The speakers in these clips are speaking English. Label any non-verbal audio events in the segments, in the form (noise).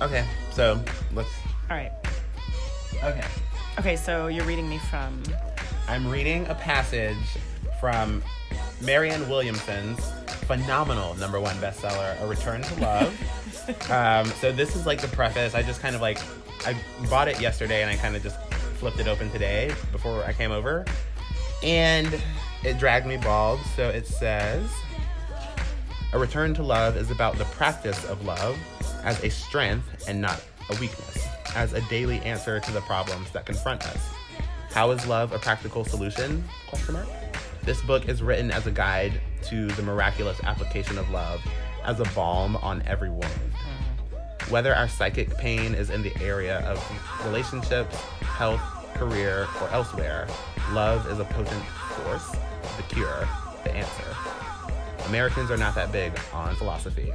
Okay, so let's. All right. Okay. Okay, so you're reading me from. I'm reading a passage from Marianne Williamson's phenomenal number one bestseller, A Return to Love. (laughs) um, so this is like the preface. I just kind of like, I bought it yesterday and I kind of just flipped it open today before I came over. And it dragged me bald. So it says, A return to love is about the practice of love as a strength and not a weakness, as a daily answer to the problems that confront us. How is love a practical solution? Question mark. This book is written as a guide to the miraculous application of love as a balm on every wound. Mm-hmm. Whether our psychic pain is in the area of relationships, health, career, or elsewhere, love is a potent force, the cure, the answer. Americans are not that big on philosophy.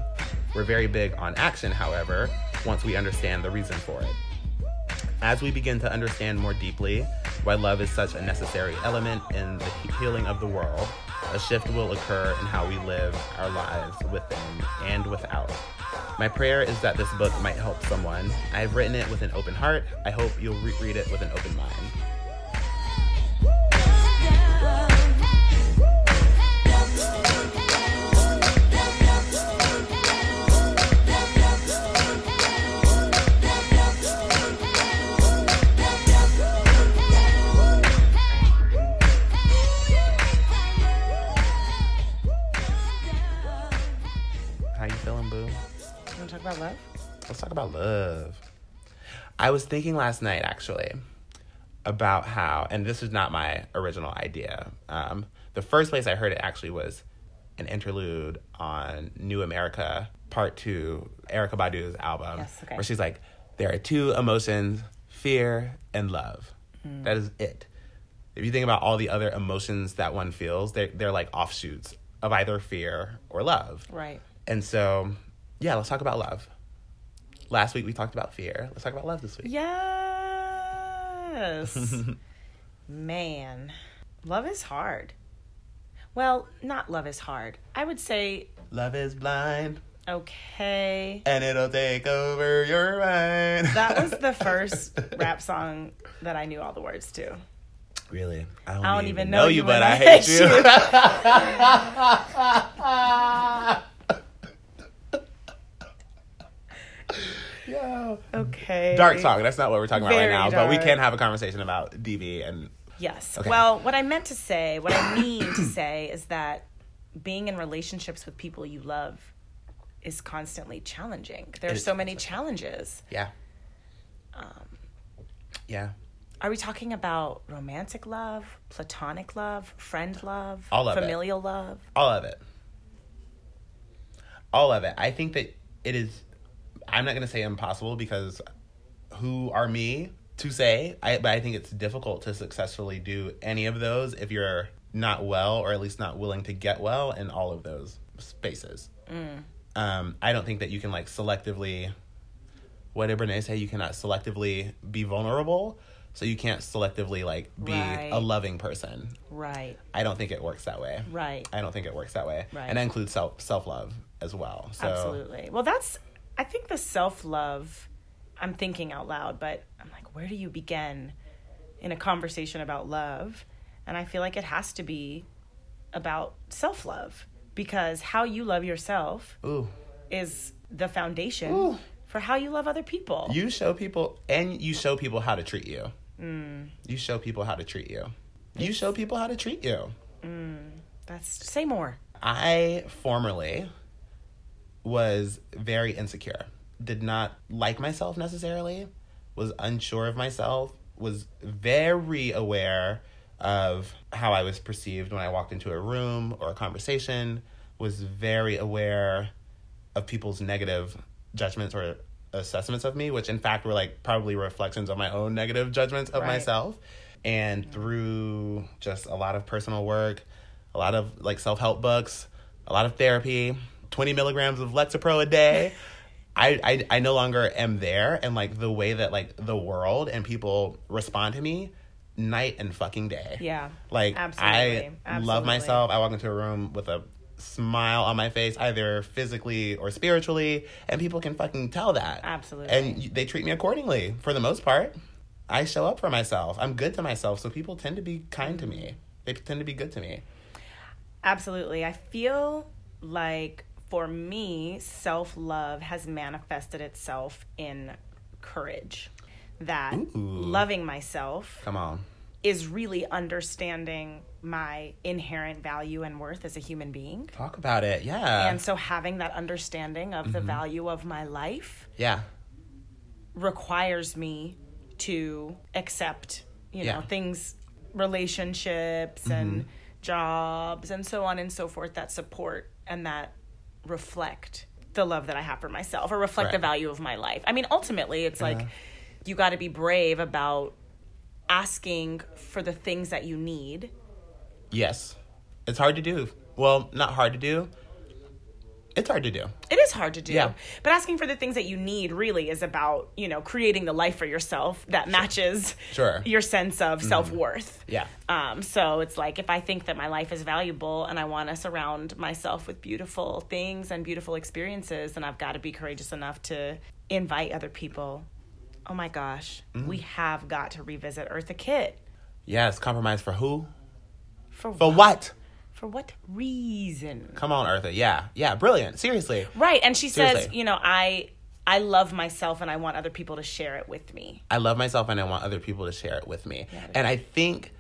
We're very big on action, however, once we understand the reason for it. As we begin to understand more deeply why love is such a necessary element in the healing of the world, a shift will occur in how we live our lives within and without. My prayer is that this book might help someone. I've written it with an open heart. I hope you'll re- read it with an open mind. About love. I was thinking last night, actually, about how, and this is not my original idea. Um, the first place I heard it actually was an interlude on New Amerykah, Part Two, Erykah Badu's album, Yes, okay. where she's like, "There are two emotions: fear and love. Mm. That is it." If you think about all the other emotions that one feels, they're they're like offshoots of either fear or love. Right. And so, yeah, let's talk about love. Last week we talked about fear. Let's talk about love this week. Yes. (laughs) Man, love is hard. Well, not love is hard. I would say, Love is blind okay. and it'll take over your mind. That was the (laughs) first rap song that I knew all the words to. really. I don't, I don't even know you, but I hate hate you. (laughs) Okay. Dark song. That's not what we're talking about right Very now, but we dark. can have a conversation about DB and Yes. Okay. Well, what I meant to say, what I mean to (coughs) say is that being in relationships with people you love is constantly challenging. There are so many challenges. yeah. Um, yeah. Are we talking about romantic love, platonic love, friend love, All of it. familial love? All of it. All of it. I think that it is. I'm not going to say impossible because who are me to say? I, but I think it's difficult to successfully do any of those if you're not well or at least not willing to get well in all of those spaces. Um, I don't think that you can like selectively. What did Brene say? You cannot selectively be vulnerable, so you can't selectively like be Right. a loving person. Right. I don't think it works that way. Right. I don't think it works that way. Right. And that includes self self love as well. So Absolutely. Well, that's, I think the self love, I'm thinking out loud, but I'm like, where do you begin in a conversation about love? And I feel like it has to be about self love because how you love yourself Ooh. is the foundation Ooh. for how you love other people. You show people and you show people how to treat you. Mm. You show people how to treat you. You show people how to treat you. That's, say more. I formerly was very insecure. Did not like myself necessarily. Was unsure of myself. Was very aware of how I was perceived when I walked into a room or a conversation. Was very aware of people's negative judgments or assessments of me, which in fact were like probably reflections of my own negative judgments of Right. myself. And through just a lot of personal work, a lot of like self help books, a lot of therapy, 20 milligrams of Lexapro a day. I, I I no longer am there and like the way that like the world and people respond to me night and fucking day. Yeah. Like Absolutely. I love myself. I walk into a room with a smile on my face, either physically or spiritually, and people can fucking tell that. Absolutely. And they treat me accordingly for the most part. I show up for myself. I'm good to myself, so people tend to be kind to me. They tend to be good to me. Absolutely. I feel like for me, self love has manifested itself in courage. That Ooh. loving myself Come on. is really understanding my inherent value and worth as a human being. Talk about it. Yeah. And so having that understanding of the Mm-hmm. value of my life yeah. requires me to accept, you know, things, relationships and jobs and so on and so forth that support and that reflect the love that I have for myself or reflect the value of my life. I mean, ultimately, it's uh-huh. like you got to be brave about asking for the things that you need. Yes. It's hard to do. Well, not hard to do. It's hard to do. It is hard to do. Yeah. But asking for the things that you need really is about, you know, creating the life for yourself that matches Sure. Mm-hmm. your sense of self-worth. Yeah. Um, so it's like if I think that my life is valuable and I want to surround myself with beautiful things and beautiful experiences, then I've got to be courageous enough to invite other people. Oh my gosh, Mm-hmm. we have got to revisit Eartha Kitt. Yes. Compromise for who? For For what? what? For what reason? Come on, Eartha. Yeah. Yeah. Brilliant. Seriously. Right, and she says, you know, I I love myself and I want other people to share it with me. I love myself and I want other people to share it with me. Yeah. And I think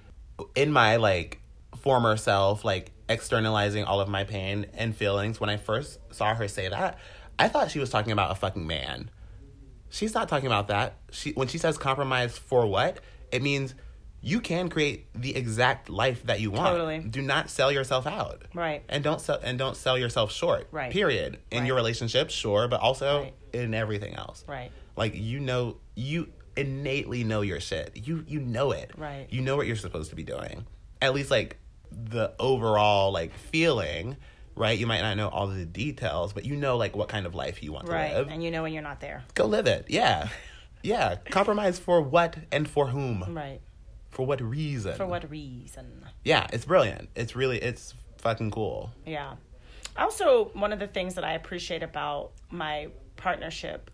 in my like former self, like externalizing all of my pain and feelings, when I first saw her say that, I thought she was talking about a fucking man. She's not talking about that. She when she says compromise for what, it means you can create the exact life that you want. Totally. Do not sell yourself out. Right. And don't sell and don't sell yourself short. Right. Period. In Right. your relationship, sure, but also Right. in everything else. Right. Like you know you innately know your shit. You you know it. Right. You know what you're supposed to be doing. At least like the overall like feeling, right? You might not know all the details, but you know like what kind of life you want Right. to live. And you know when you're not there. Go live it. Yeah. (laughs) Yeah. Compromise for what and for whom? Right. For what reason? For what reason? Yeah, it's brilliant. It's really it's fucking cool. Yeah. Also, one of the things that I appreciate about my partnership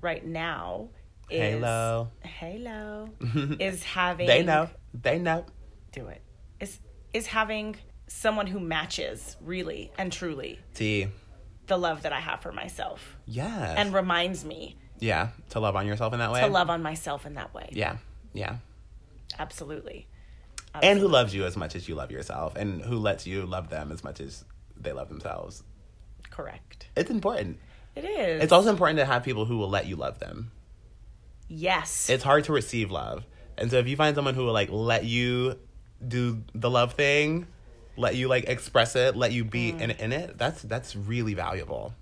right now is Halo. Halo (laughs) is having They know. They know. do it. Is is having someone who matches really and truly T. the love that I have for myself Yeah. and reminds me yeah, to love on yourself in that way. to love on myself in that way. Yeah. Yeah. Absolutely. and who loves you as much as you love yourself and who lets you love them as much as they love themselves Correct. it's important It is. it's also important to have people who will let you love them yes. it's hard to receive love and so if you find someone who will like let you do the love thing let you like express it let you be mm. in, in it that's that's really valuable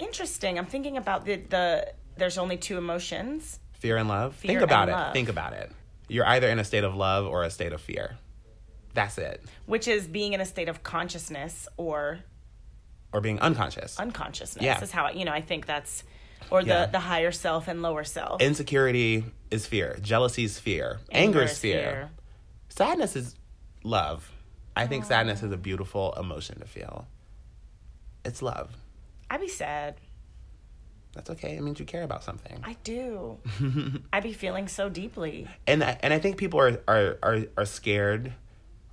Interesting. I'm thinking about the the there's only two emotions. fear and love Fear think about it love. think about it you're either in a state of love or a state of fear that's it which is being in a state of consciousness or or being unconscious unconsciousness. Yeah. Is how I, you know I think that's or Yeah. the the higher self and lower self. insecurity is fear jealousy is fear anger, is fear. sadness is love. I think oh. sadness is a beautiful emotion to feel. It's love. I'd be sad. That's okay. It means you care about something. I do. (laughs) I'd be feeling so deeply. And I, and I think people are are are, are scared,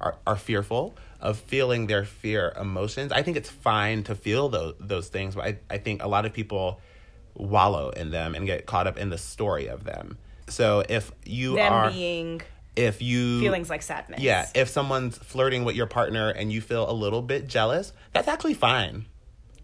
are, are fearful of feeling their fear emotions. I think it's fine to feel those those things, but I, I think a lot of people wallow in them and get caught up in the story of them. So if you Them are being if you feelings like sadness. Yeah, if someone's flirting with your partner and you feel a little bit jealous, that's actually fine.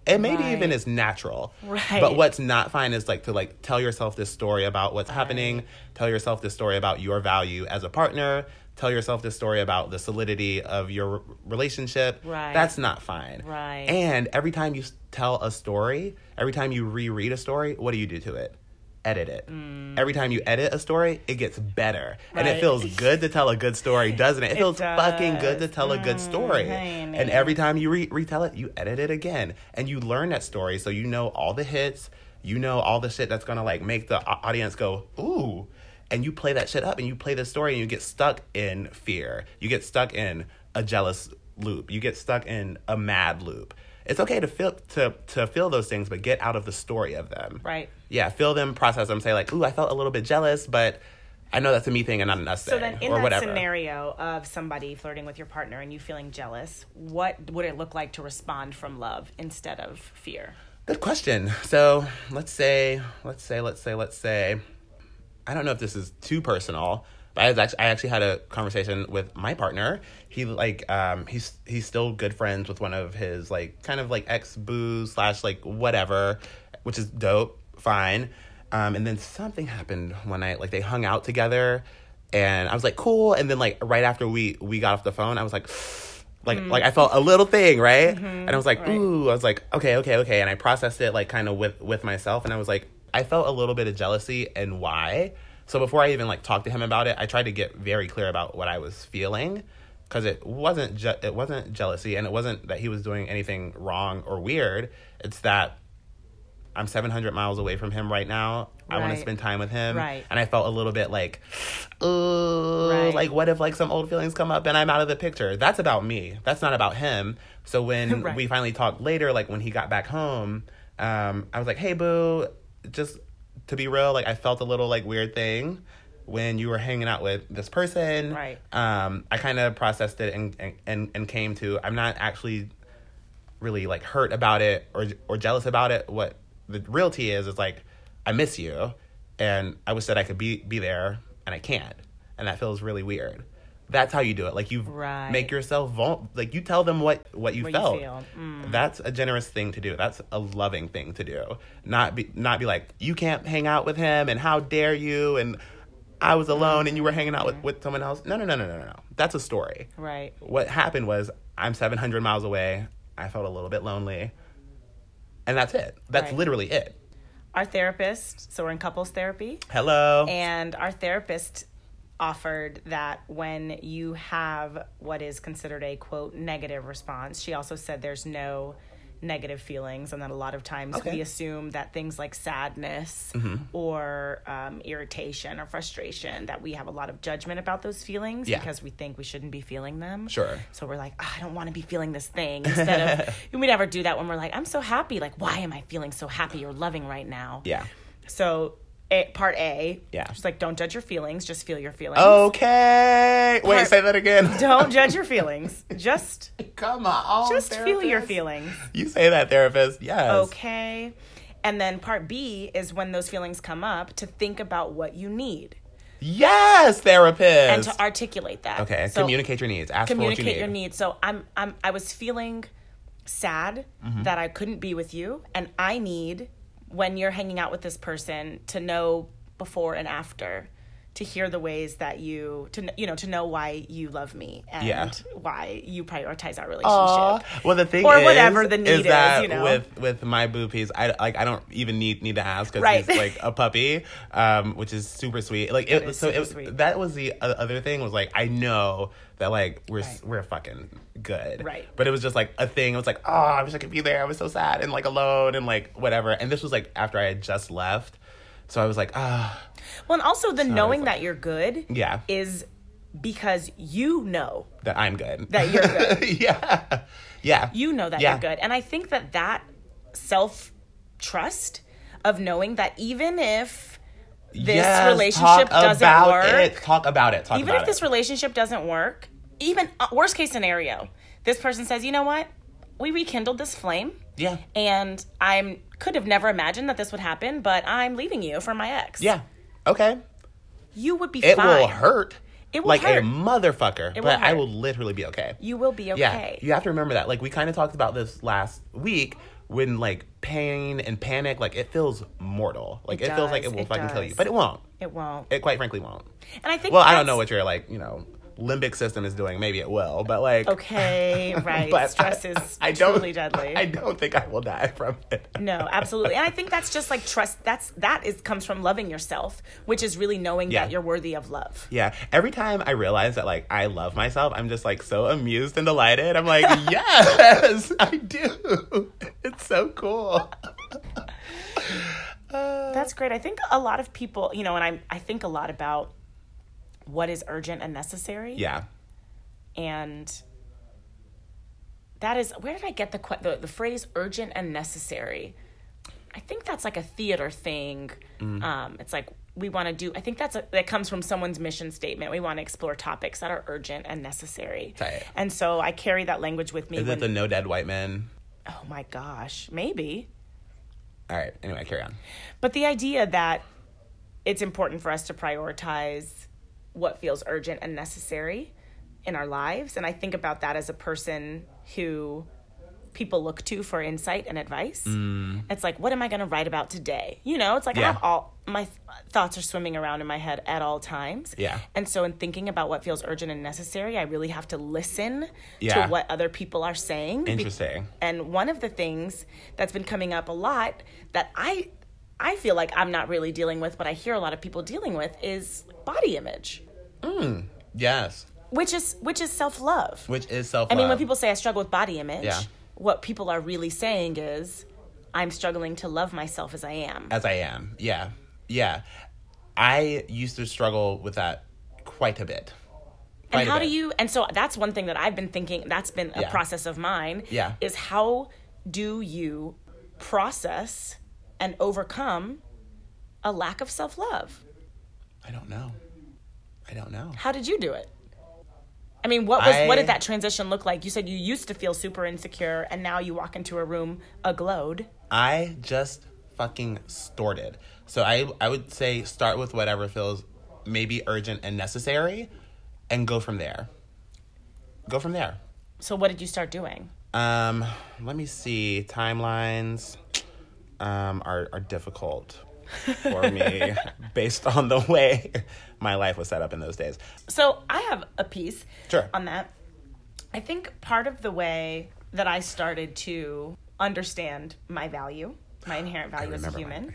It maybe Right. even is natural. Right. But what's not fine is like to like tell yourself this story about what's happening, tell yourself this story about your value as a partner, tell yourself this story about the solidity of your relationship. Right. That's not fine. Right. And every time you tell a story, every time you reread a story, what do you do to it? Edit it. Every time you edit a story, it gets better. And it Mm. Feels good to tell a good story, (laughs) doesn't it? It, feels does. fucking good to tell a good story. honey. And every time you re- retell it, you edit it again. And you learn that story so you know all the hits, you know all the shit that's gonna like make the audience go, ooh. And you play that shit up and you play the story and you get stuck in fear. You get stuck in a jealous loop. You get stuck in a mad loop. It's okay to feel to to feel those things, but get out of the story of them. Right. Yeah, feel them, process them. Say like, "Ooh, I felt a little bit jealous, but I know that's a me thing and not an us So thing, So then, in that whatever." scenario of somebody flirting with your partner and you feeling jealous, what would it look like to respond from love instead of fear? Good question. So let's say, let's say, let's say, let's say, I don't know if this is too personal, but I was actually I actually had a conversation with my partner. He like um he's he's still good friends with one of his like kind of like ex boo slash like whatever, which is dope, fine. Um, and then something happened one night, like they hung out together, and I was like cool. And then like right after we we got off the phone, I was like. (sighs) Like, like I felt a little thing, right? And I was like, right. ooh, I was like, okay, okay, okay. And I processed it like kind of with with myself, and I was like, I felt a little bit of jealousy and why. So before I even like talked to him about it, I tried to get very clear about what I was feeling because it wasn't je- it wasn't jealousy and it wasn't that he was doing anything wrong or weird. It's that I'm 700 miles away from him right now. I want to spend time with him, Right. and I felt a little bit like, ooh, Right. like what if like some old feelings come up and I'm out of the picture? That's about me. That's not about him. So when (laughs) Right. we finally talked later, like when he got back home, um, I was like, hey boo, just to be real, like I felt a little like weird thing when you were hanging out with this person. Right. Um, I kind of processed it and, and and and came to I'm not actually really like hurt about it or or jealous about it. What the reality is is like I miss you, and I wish that I could be be there, and I can't, and that feels really weird. That's how you do it. Like you Right. make yourself vul- like you tell them what what you What you felt. feel. Mm. That's a generous thing to do. That's a loving thing to do. Not be not be like you can't hang out with him, and how dare you, and I was alone and you were hanging out with, with someone else. No, no, no, no, no, no. That's a story Right. what happened was I'm 700 miles away. I felt a little bit lonely. And that's it. That's Right. literally it. Our therapist, so we're in couples therapy, Hello. and our therapist offered that when you have what is considered a quote negative response, she also said there's no negative feelings, and that a lot of times Okay. Mm-hmm. we assume that things like sadness or um, irritation or frustration that we have a lot of judgment about those feelings Yeah. because we think we shouldn't be feeling them. Sure. So we're like, "Ah, I don't want to be feeling this thing. Instead of, (laughs) we never do that when we're like, I'm so happy. Like, why am I feeling so happy or loving right now? yeah. So, a, part A, Yeah. she's like, don't judge your feelings, just feel your feelings. Okay. Wait, say that again. (laughs) Don't judge your feelings. Just, (laughs) Come on. just feel your feelings. You say that, therapist. Yes. Okay. And then part B is when those feelings come up to think about what you need Yes, therapist. and to articulate that. okay. So communicate your needs. Ask communicate for what you your needs. So I'm I'm I was feeling sad Mm-hmm. that I couldn't be with you and I need when you're hanging out with this person to know before and after to hear the ways that you to you know to know why you love me and Yeah. why you prioritize our relationship. Aw. Well, the thing Or is, whatever the need is is, that you know? with with my boopies, I like I don't even need need to ask because Right. he's like a puppy, um, which is super sweet. Like it, is so super it sweet. that was the other thing was like I know that like we're Right. we're fucking good, Right. But it was just like a thing. It was like oh, I wish I could be there. I was so sad and like alone and like whatever. And this was like after I had just left, so I was like ah, Well, and also the knowing that you're good yeah, is because you know that I'm good. that you're good. (laughs) yeah, yeah. you know that Yeah. you're good and i think that that self trust of knowing that even if this Yes, relationship doesn't about work It. Talk about it. Talk even about if this relationship doesn't work even uh, worst case scenario this person says you know what we rekindled this flame yeah. and i'm could have never imagined that this would happen but i'm leaving you for my ex Yeah. Okay. you would be It fine will hurt. It will hurt like hurt. a motherfucker. will but I will literally be okay. you will be okay. Yeah. You have to remember that. Like we kind of talked about this last week when like pain and panic, like it feels mortal. Like It it, feels like it will It fucking kill you. But it won't. it won't It quite frankly won't. and i think Well, I don't know what your like, you know, limbic system is doing. Maybe it will, but like okay (laughs) right but stress I- is I don't, truly deadly I don't think I will die from it. No, absolutely. And I think that's just like trust that's that is comes from loving yourself, which is really knowing Yeah. that you're worthy of love. Yeah. Every time I realize that like I love myself, I'm just like so amused and delighted. I'm like, (laughs) yes, I do. It's so cool. Uh, That's great. I think a lot of people, you know, and I I think a lot about what is urgent and necessary. yeah. And that is where did I get the the, the phrase urgent and necessary? I think that's like a theater thing. Mm. Um, it's like we want to do. I think that's a, that comes from someone's mission statement. We want to explore topics that are urgent and necessary. Tight. And so I carry that language with me. Is when, it the no dead white men? oh my gosh, maybe. All right. Anyway, carry on. But the idea that it's important for us to prioritize what feels urgent and necessary in our lives. And I think about that as a person who people look to for insight and advice. It's like, what am I going to write about today? You know, it's like I Mm. Have all my th- thoughts are swimming around in my head at all times. Yeah. And so, in thinking about what feels urgent and necessary, I really have to listen Yeah. to what other people are saying. be- Interesting. and one of the things that's been coming up a lot that I I feel like I'm not really dealing with, but I hear a lot of people dealing with is body image, mm, Yes. which is which is self love. Which is self. I mean, when people say I struggle with body image, Yeah. what people are really saying is I'm struggling to love myself as I am. as I am. Yeah. Yeah. I used to struggle with that quite a bit. Quite and how do you and so that's one thing that i've been thinking that's been a Yeah. process of mine Yeah. is how do you process and overcome a lack of self-love I don't know. I don't know. how did you do it i mean what was what did that transition look like you said you used to feel super insecure and now you walk into a room aglowed I just fucking storted. So I I would say start with whatever feels maybe urgent and necessary and go from there. Go from there. so what did you start doing Um, let me see. Timelines um, are are difficult for me (laughs) based on the way my life was set up in those days. So I have a piece Sure. on that. I think part of the way that I started to understand my value, my (sighs) inherent value as a human,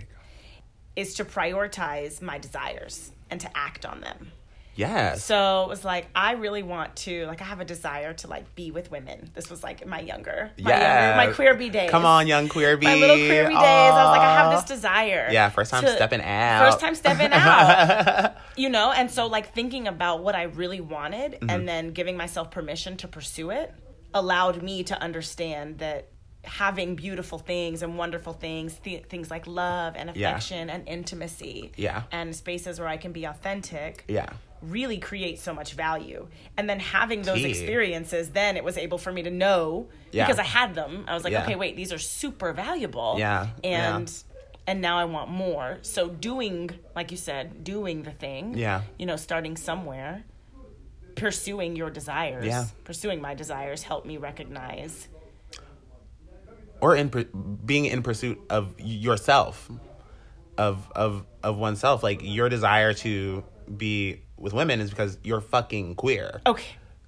is to prioritize my desires and to act on them. Yes. So it was like I really want to like I have a desire to like be with women. This was like my younger, my Yeah. younger, my queer bee days. Come on, young queer bee. My little queer bee days. I was like, I have this desire. Yeah, first time to- stepping out. First time stepping out. (laughs) you know, and so like thinking about what I really wanted Mm-hmm. and then giving myself permission to pursue it allowed me to understand that having beautiful things and wonderful things, th- things like love and Yeah. affection and intimacy, Yeah. and spaces where I can be authentic, Yeah. really create so much value. And then having those experiences, then it was able for me to know Yeah. because I had them. I was like, Yeah. okay, wait, these are super valuable. Yeah, And yeah. and now I want more. So doing, like you said, doing the thing. Yeah. You know, starting somewhere, pursuing your desires. Yeah. Pursuing my desires helped me recognize. Or in being in pursuit of yourself of of of oneself like your desire to be with women is because you're fucking queer Okay.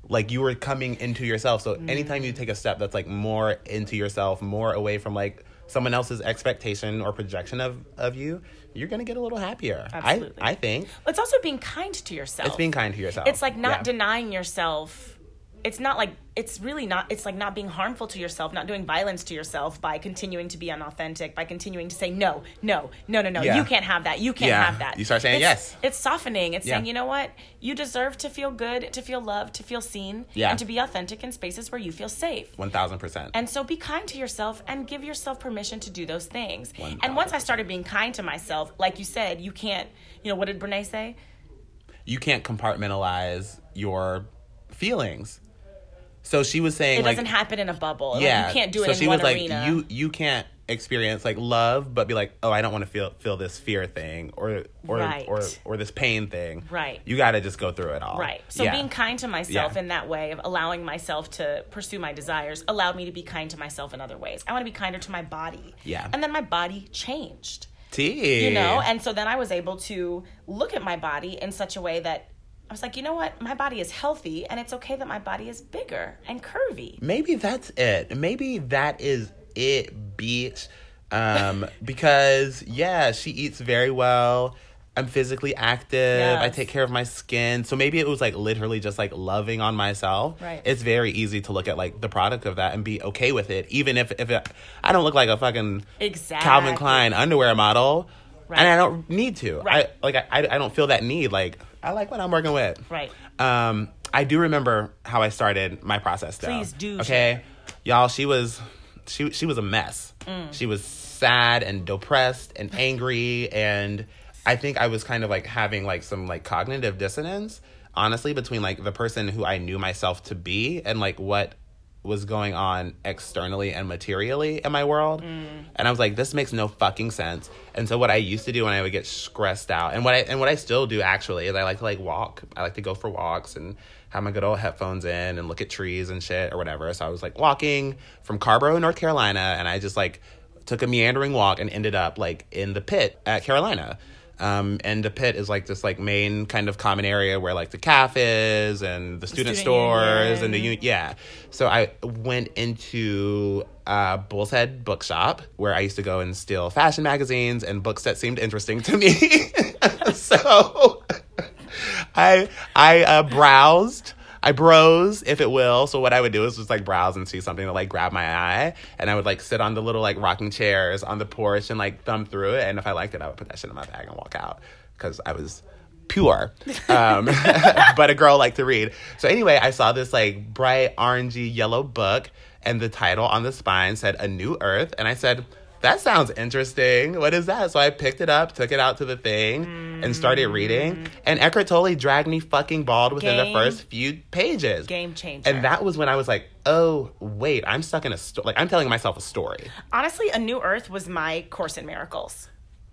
like you were coming into yourself so Mm. anytime you take a step that's like more into yourself more away from like someone else's expectation or projection of of you you're gonna get a little happier Absolutely. i i think It's also being kind to yourself. it's being kind to yourself it's like not Yeah. denying yourself it's not like it's really not it's like not being harmful to yourself not doing violence to yourself by continuing to be unauthentic by continuing to say no no no no no Yeah. you can't have that you can't Yeah. have that You start saying It's- yes. it's softening it's Yeah. saying you know what you deserve to feel good to feel loved to feel seen Yeah. and to be authentic in spaces where you feel safe 1000% and so be kind to yourself and give yourself permission to do those things. And once I started being kind to myself, like you said, you can't, you know, what did Brene say? you can't compartmentalize your feelings so she was saying It like doesn't happen in a bubble. Like, yeah you can't do it so in she one was like arena. you you can't experience like love but be like oh i don't want to feel feel this fear thing or or Right. or or this pain thing Right. you got to just go through it all Right. So Yeah. being kind to myself Yeah. in that way of allowing myself to pursue my desires allowed me to be kind to myself in other ways. I want to be kinder to my body. Yeah. And then my body changed. Tea. You know, and so then I was able to look at my body in such a way that I was like, you know what? My body is healthy and it's okay that my body is bigger and curvy. maybe that's it maybe that is it bitch um (laughs) because yeah she eats very well i'm physically active i take care of my skin so maybe it was like literally just like loving on myself Right. it's very easy to look at like the product of that and be okay with it even if if it, i don't look like a fucking Exactly. calvin klein underwear model Right. and i don't need to Right. i like I, I don't feel that need like i like what i'm working with Right. um, I do remember how I started my process. Though. Please do Okay. y'all, she was she she was a mess. She was sad and depressed and angry and I think I was kind of like having like some like cognitive dissonance honestly between like the person who I knew myself to be and like what was going on externally and materially in my world. Mm. And I was like, this makes no fucking sense. And so what I used to do when I would get stressed out and what I and what I still do actually is I like to like walk. I like to go for walks and have my good old headphones in and look at trees and shit or whatever. So I was like walking from Carrboro, North Carolina, and I just like took a meandering walk and ended up like in the pit at Carolina. Um, and the pit is like this like main kind of common area where like the calf is and the student, student stores and the union. yeah. So I went into uh, Bull's Head Bookshop where I used to go and steal fashion magazines and books that seemed interesting to me. (laughs) so (laughs) I I uh, browsed. I browse, if it will. So what I would do is just like browse and see something that like grab my eye, and I would like sit on the little like rocking chairs on the porch and like thumb through it. And if I liked it, I would put that shit in my bag and walk out because I was pure. Um, (laughs) but a girl liked to read. So anyway, I saw this like bright orangey yellow book, and the title on the spine said "A New Earth," and I said. That sounds interesting. What is that? So I picked it up, took it out to the thing, and started mm. reading. And Eckhart Tolle dragged me fucking bald within the first few pages. Game changer. And that was when I was like, oh, wait, I'm stuck in a story. Like, I'm telling myself a story. Honestly, A New Earth was my Course in Miracles.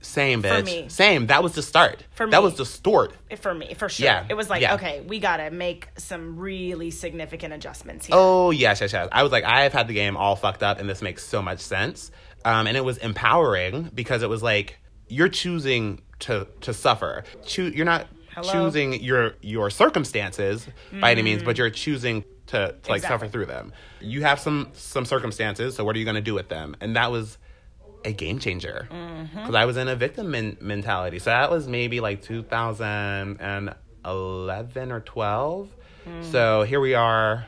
Same, bitch. me. Same. That was the start. For me. That was the start. For me, for sure. Yeah, It was like, yeah. okay, we gotta make some really significant adjustments here. Oh, yes, yes, yes. I was like, I have had the game all fucked up, and this makes so much sense. Um, and it was empowering because it was like, you're choosing to to suffer. Choo- you're not Hello? choosing your your circumstances by any means, but mm. you're choosing to, to like Exactly. suffer through them. You have some some circumstances, so what are you going to do with them? And that was a game changer mm-hmm. because I was in a victim men- mentality. So that was maybe like 2011 or 12. Mm. So here we are.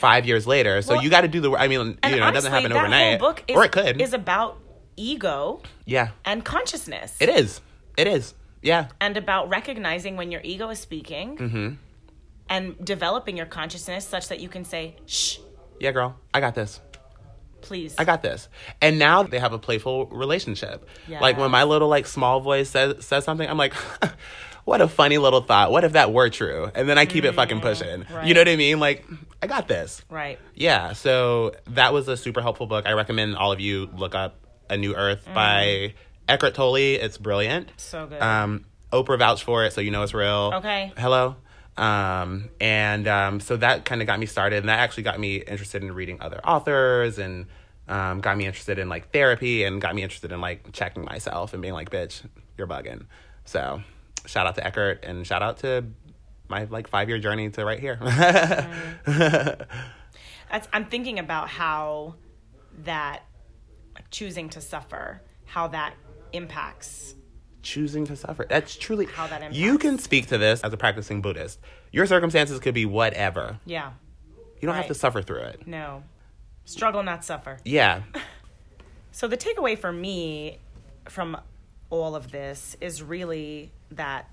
Five years later, so Well, you got to do the. I mean, you know, it doesn't happen overnight, book is, or it could. is about ego yeah, and consciousness. it is. It is. Yeah, and about recognizing when your ego is speaking Mm-hmm. and developing your consciousness such that you can say, shh, yeah, girl, I got this. please. I got this. And now they have a playful relationship. Like when my little like small voice says says something, I'm like, (laughs) what a funny little thought. What if that were true? And then I keep it fucking pushing. right. You know what I mean? Like, I got this. right. Yeah. So that was a super helpful book. I recommend all of you look up A New Earth by Eckhart Tolle. It's brilliant. So good. Um, Oprah vouched for it, so you know it's real. Okay. Hello. Um, and um, so that kind of got me started, and that actually got me interested in reading other authors, and um, got me interested in like therapy, and got me interested in like checking myself and being like, "Bitch, you're bugging." So, shout out to Eckhart, and shout out to my like five year journey to right here. That's, I'm thinking about how that like, choosing to suffer, how that impacts. choosing to suffer. That's truly How that impacts. You can speak to this as a practicing Buddhist. Your circumstances could be whatever. Yeah. You don't have to suffer through it. No. Struggle, not suffer. Yeah. (laughs) So the takeaway for me from all of this is really that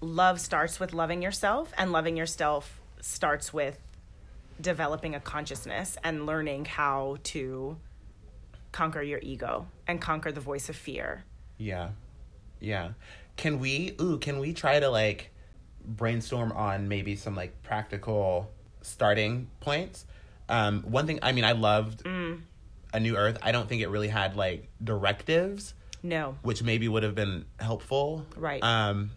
love starts with loving yourself and loving yourself starts with developing a consciousness and learning how to conquer your ego and conquer the voice of fear. Yeah. Yeah. Can we ooh, can we try to like brainstorm on maybe some like practical starting points? Um one thing I mean I loved Mm. A New Earth. I don't think it really had like directives, No. which maybe would have been helpful. Right. Um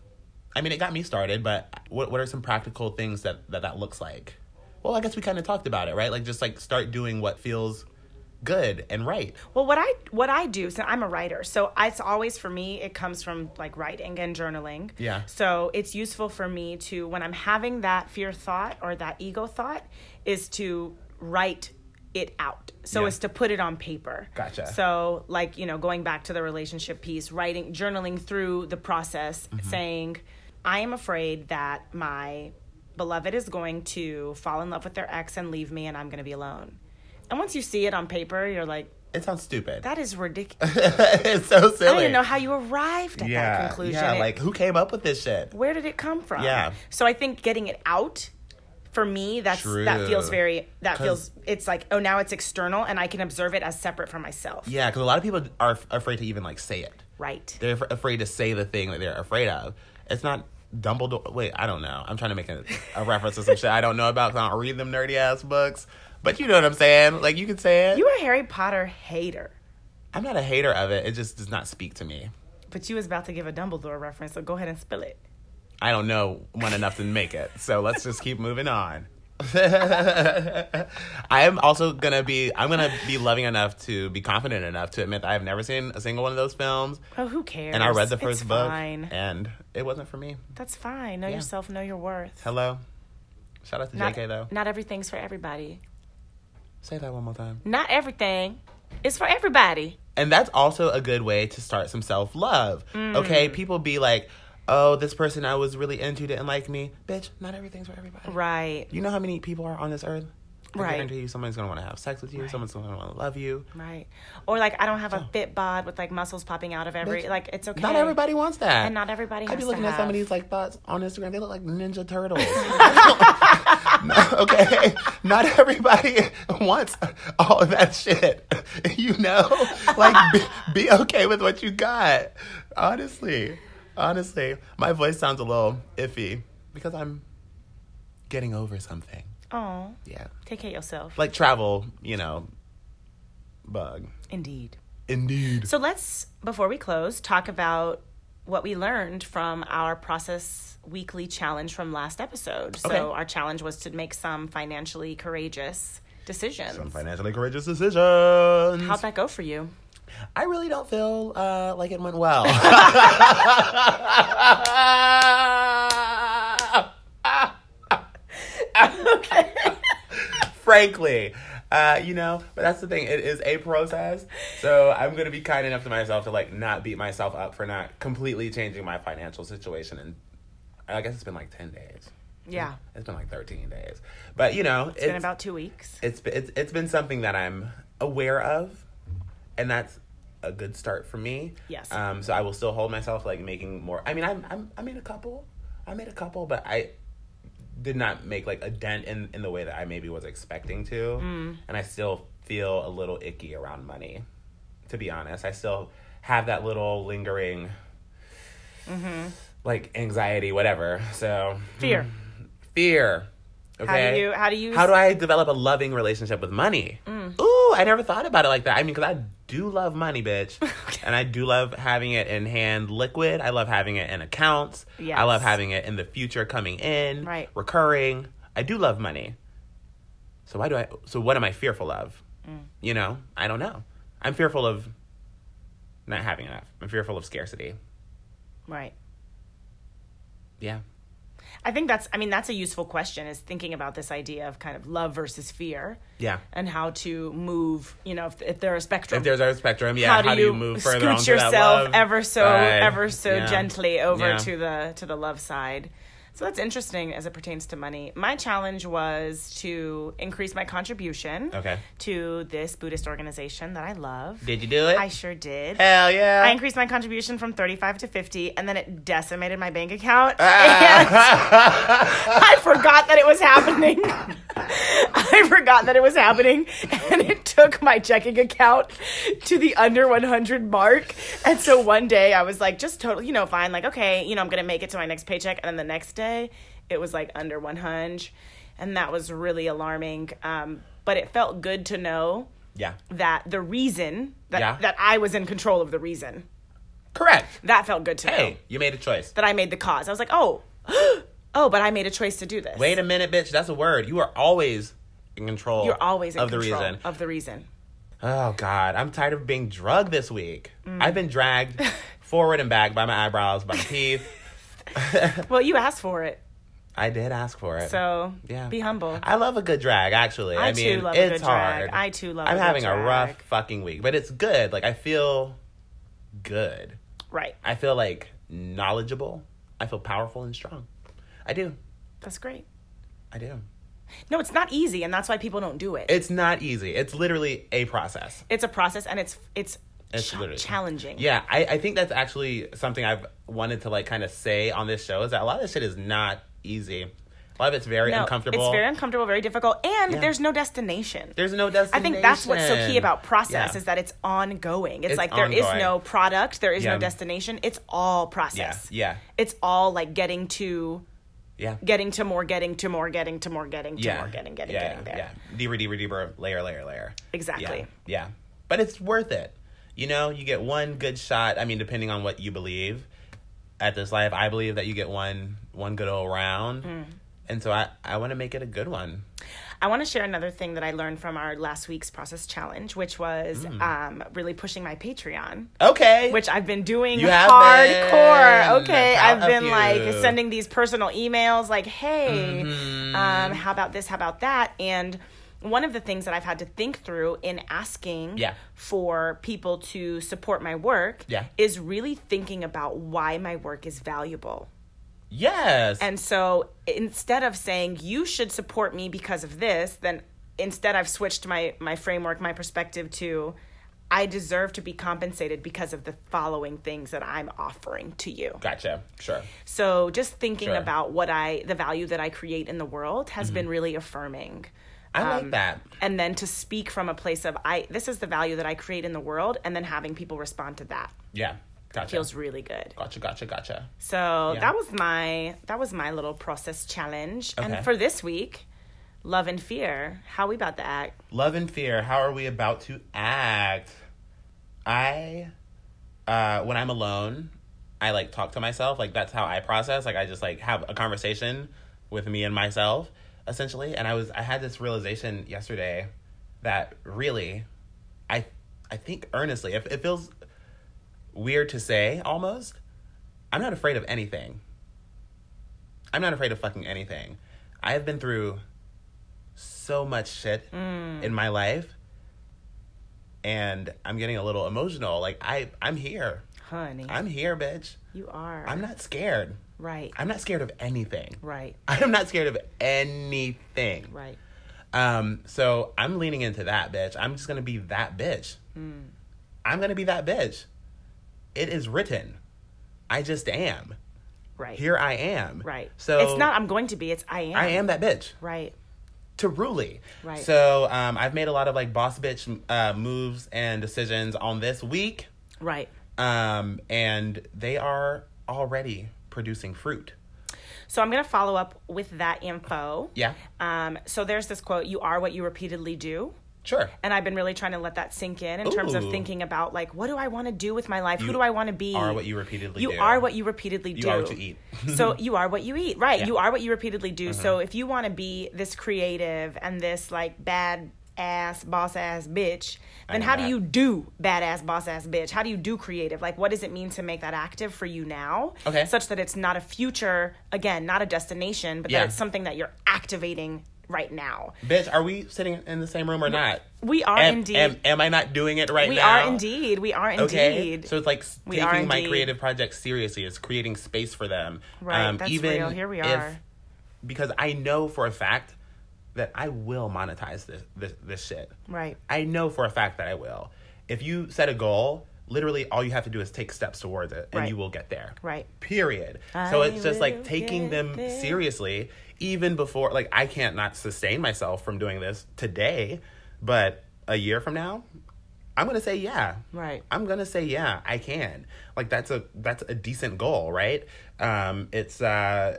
I mean it got me started, but what what are some practical things that that, that looks like? Well, I guess we kind of talked about it, right? Like just like start doing what feels good and right. Well, what I what I do, so I'm a writer, so it's always for me. It comes from like writing and journaling. Yeah. So it's useful for me to when I'm having that fear thought or that ego thought, is to write it out. So Yeah. it's to put it on paper. Gotcha. So like you know, going back to the relationship piece, writing, journaling through the process, Mm-hmm. saying, I am afraid that my beloved is going to fall in love with their ex and leave me, and I'm going to be alone. And once you see it on paper, you're like, It sounds stupid. that is ridiculous. (laughs) it's so silly. I don't even know how you arrived at that conclusion. Yeah, like who came up with this shit? where did it come from? Yeah. So I think getting it out for me that's True. that feels very that feels it's like oh now it's external and i can observe it as separate from myself Yeah, because a lot of people are f- afraid to even like say it. right They're af- afraid to say the thing that they're afraid of. It's not Dumbledore. Wait, I don't know. I'm trying to make a, a reference to some shit I don't know about because I don't read them nerdy ass books. But you know what I'm saying. Like you can say it. you are a harry potter hater I'm not a hater of it. It just does not speak to me. but you was about to give a dumbledore reference so go ahead and spill it I don't know one enough to make it. So let's just keep moving on. (laughs) I am also gonna be. I'm gonna be loving enough to be confident enough to admit that I've never seen a single one of those films, oh who cares and I read the It's first book, fine. and it wasn't for me. that's fine know Yeah. yourself know your worth Hello, shout out to not, JK though. not everything's for everybody Say that one more time. not everything is for everybody And that's also a good way to start some self love. Okay, Mm. people be like, "Oh, this person I was really into didn't like me." Bitch, not everything's for everybody. right You know how many people are on this earth? I Right. guarantee you, someone's gonna want to have sex with you. Right. Someone's gonna want to love you. Right. Or like I don't have a fit bod with like muscles popping out of every Bitch, like it's okay. Not everybody wants that. and not everybody I'd be looking at some of like thoughts on Instagram. They look like Ninja Turtles. (laughs) (laughs) No, okay, not everybody wants all of that shit. (laughs) You know, like be, be okay with what you got. Honestly, honestly, my voice sounds a little iffy because I'm getting over something. Oh, Yeah, take care of yourself. like travel. You know, bug. Indeed. Indeed. So let's before we close talk about what we learned from our process weekly challenge from last episode. Okay. So our challenge was to make some financially courageous decisions. Some financially courageous decisions. How'd that go for you? I really don't feel uh, like it went well. okay. (laughs) Frankly, uh, you know, but that's the thing. It is a process, so I'm gonna be kind enough to myself to like not beat myself up for not completely changing my financial situation. And I guess it's been like ten days. Yeah. It's been like thirteen days, but you know, It's been about two weeks. it's it's it's been something that I'm aware of, and that's a good start for me. Yes. Um. So I will still hold myself like making more. I mean, I'm, I'm I made a couple. I made a couple, but I did not make like a dent in in the way that I maybe was expecting to, Mm. and I still feel a little icky around money. To be honest, I still have that little lingering. Mm-hmm. Like anxiety, whatever. So Fear. fear. Okay. How do you how do you How do I develop a loving relationship with money? Mm. I never thought about it like that. I mean, because I do love money, bitch. (laughs) And I do love having it in hand liquid. I love having it in accounts. Yes. I love having it in the future coming in, Right. recurring. I do love money. So why do I so what am I fearful of? Mm. You know, I don't know. I'm fearful of not having enough. I'm fearful of scarcity. Right. Yeah. I think that's I mean that's a useful question is thinking about this idea of kind of love versus fear Yeah. and how to move, you know, if, if there are a spectrum. If there's a spectrum, yeah, how do, you, move further scoot onto that yourself love ever so side? ever so Yeah. gently over Yeah. to the to the love side so that's interesting as it pertains to money my challenge was to increase my contribution Okay. to this buddhist organization that i love Did you do it? i sure did Hell yeah. I increased my contribution from 35 to 50 and then it decimated my bank account. Ah. And (laughs) I forgot that it was happening. (laughs) I forgot that it was happening and it took my checking account to the under 100 mark. And so one day I was like just totally, you know, fine like okay, you know, I'm going to make it to my next paycheck and then the next day it was like under 100 and that was really alarming. Um, but it felt good to know yeah. that the reason that Yeah. that I was in control of the reason. Correct. That felt good to know. Hey, you made a choice. That I made the cause. I was like, oh, (gasps) oh, but I made a choice to do this. Wait a minute, bitch. That's a word. You are always in control. You're always in of the reason. of the reason. Oh God, I'm tired of being drugged this week. Mm. I've been dragged (laughs) forward and back by my eyebrows, by my teeth. (laughs) (laughs) Well, you asked for it, I did ask for it. so yeah, be humble. I love a good drag. Actually, I I, too mean, love a it's good drag. hard. I too love a I'm good having a rough fucking week, but it's good. Like I feel good. right. I feel like knowledgeable. I feel powerful and strong. I do. That's great. I do. No, it's not easy, and that's why people don't do it. It's not easy. It's literally a process. it's a process, and it's it's, It's cha- literally- challenging. Yeah, I, I think that's actually something I've wanted to like kind of say on this show is that a lot of this shit is not easy. A lot of it's very No, uncomfortable. It's very uncomfortable, very difficult, and Yeah. there's no destination. There's no destination. I think that's what's so key about process Yeah. is that it's ongoing. It's, It's like there is ongoing. no product, there is Yeah. no destination. It's all process. yeah, It's all like getting to yeah. getting to more, getting to more, getting to more, getting to more, getting, getting, getting there. Yeah, deeper, deeper, deeper, layer, layer, layer. Exactly. Yeah. But it's worth it. You know, you get one good shot. I mean, depending on what you believe at this life, I believe that you get one one good old round. Mm. And so I, I want to make it a good one. I want to share another thing that I learned from our last week's process challenge, which was Mm. um, really pushing my Patreon. Okay. which I've been doing You hardcore. been. Okay, I've been of like sending these personal emails, like, "Hey, Mhm. um, how about this? How about that?" And one of the things that I've had to think through in asking Yeah. for people to support my work Yeah. is really thinking about why my work is valuable. yes. And so instead of saying you should support me because of this, then instead I've switched my my framework, my perspective to I deserve to be compensated because of the following things that I'm offering to you. gotcha. Sure. So just thinking Sure. Mm-hmm. about what I the value that I create in the world has been really affirming. I like Um, that. And then to speak from a place of I this is the value that I create in the world and then having people respond to that Yeah. Gotcha. feels really good. gotcha. Gotcha. Gotcha. So Yeah. that was my that was my little process challenge. Okay. And for this week, love and fear. How we about to act? Love and fear. How are we about to act? I, uh, when I'm alone, I like talk to myself. Like that's how I process. Like I just like have a conversation with me and myself, essentially. And I was I had this realization yesterday that really, I I think earnestly. It, it feels weird to say almost. I'm not afraid of anything. I'm not afraid of fucking anything. I have been through so much shit mm. in my life and I'm getting a little emotional. Like I I'm here. Honey. I'm here, bitch. you are. I'm not scared. Right. I'm not scared of anything. right. (laughs) I am not scared of anything. Right. Um, so I'm leaning into that bitch. I'm just gonna be that bitch. Mm. I'm gonna be that bitch. It is written. I just am. Right. Here I am. Right. So it's not I'm going to be, it's I am. I am that bitch. Right. to Ruli. Right. So um, I've made a lot of like boss bitch uh, moves and decisions on this week, Right. um, and they are already producing fruit. So I'm going to follow up with that info. Yeah. Um, so there's this quote, you are what you repeatedly do. Sure. And I've been really trying to let that sink in in terms of thinking about like, what do I want to do with my life? Who do I want to be? are what you repeatedly You do. are what you repeatedly do. You are what you eat. (laughs) so you are what you eat. Right. Yeah. You are what you repeatedly do. So if you want to be this creative and this like bad ass boss ass bitch, then how do you do badass boss ass bitch? How do you do creative? Like what does it mean to make that active for you now? Okay. Such that it's not a future, again, not a destination, but Yeah. that it's something that you're activating right now. Bitch, are we sitting in the same room or not? We are am, indeed. Am, am I not doing it right now? we now? are indeed. We are indeed. Okay, so it's like We taking my creative projects seriously. It's creating space for them. Right, Um, that's even real. Here we if- are. because I know for a fact that I will monetize this this, this shit. Right. I know for a fact that I will. If you set a goal, literally all you have to do is take steps towards it and Right. you will get there. Right. Period. I so it's just like taking them there. seriously even before like I can't not sustain myself from doing this today, but a year from now, I'm going to say yeah. Right. I'm going to say yeah, I can. Like that's a that's a decent goal, right? Um it's uh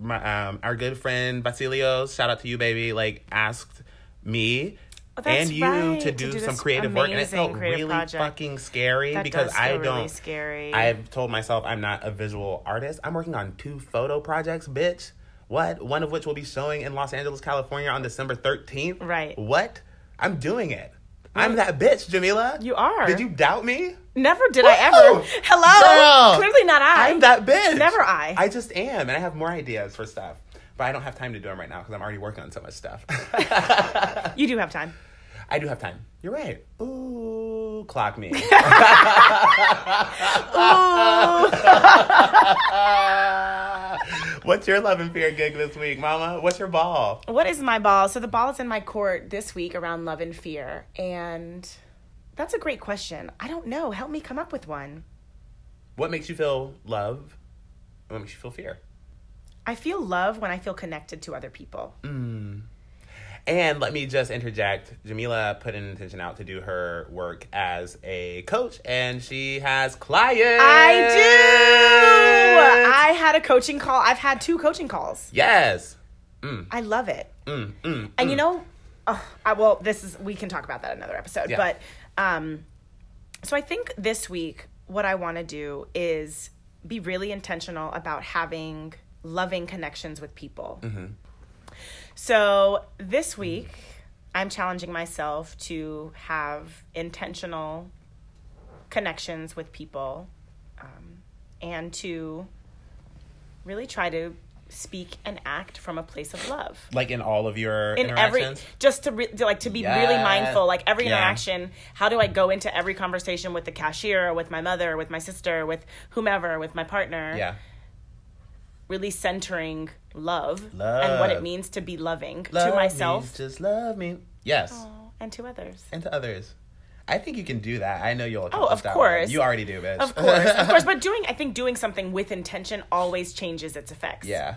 my um our good friend Basilio, shout out to you baby, like asked me Oh, and you right, to to do, do some creative work and it felt really project. fucking scary That because I don't really scary. I've told myself I'm not a visual artist. I'm working on two photo projects, bitch. What? One of which will be showing in Los Angeles, California on December 13th. Right. What? I'm doing it. I'm that bitch, Jamila. You are. Did you doubt me? Never did I ever. Hello. Girl, Clearly not I. I'm that bitch. Never I. I just am, and I have more ideas for stuff. But I don't have time to do them right now because I'm already working on so much stuff. (laughs) You do have time. (laughs) I do have time. You're right. Ooh, clock me. (laughs) What's your love and fear gig this week, Mama? What's your ball? What is my ball? So the ball is in my court this week around love and fear. And that's a great question. I don't know. Help me come up with one. What makes you feel love? and What makes you feel fear? I feel love when I feel connected to other people. Mm. And let me just interject. Jamila put an intention out to do her work as a coach, and she has clients. I do. I had a coaching call. I've had two coaching calls. yes. Mm, I love it. mm, mm, And mm. you know, oh, I, well, this is we can talk about that another episode. Yeah. But um, so I think this week what I want to do is be really intentional about having loving connections with people. Mm-hmm. So this week I'm challenging myself to have intentional connections with people, um, and to really try to speak and act from a place of love like in all of your in every interactions. just to, re- to like to be really mindful like every Yeah. interaction how do i go into every conversation with the cashier or with my mother or with my sister with whomever with my partner yeah. really centering love, Love. and what it means to be loving Love to me, myself just love me. Yes. Aw, and to others And to others. I think you can do that. I know you'll. Oh, of course. You already do, bitch. of course of course (laughs) but doing i think doing something with intention always changes its effects yeah.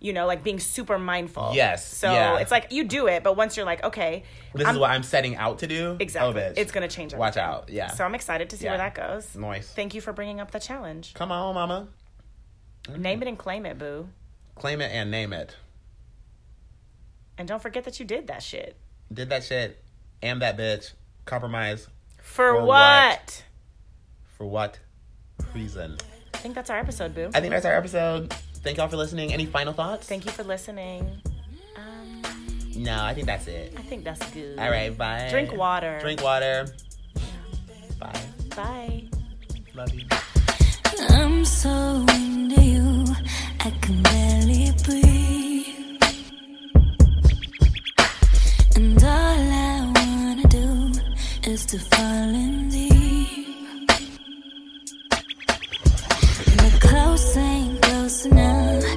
you know like being super mindful Yes, so yeah. it's like you do it but once you're like okay This I'm- is what I'm setting out to do. Oh, exactly Oh, it's gonna change Watch out. Yeah. so i'm excited to see where that goes Nice. thank you for bringing up the challenge Come on, mama. name it and claim it boo Claim it and name it. and don't forget that you did that shit Did that shit. Am that bitch compromise. For, for what? what? For what reason? I think that's our episode, boo. I think that's our episode. Thank y'all for listening. Any final thoughts? Thank you for listening. Um, no, I think that's it. I think that's good. All right, bye. Drink water. Drink water. Bye. Bye. Love you. I'm so into you, I can barely breathe. And all I is to fall in deep. And the close ain't close enough.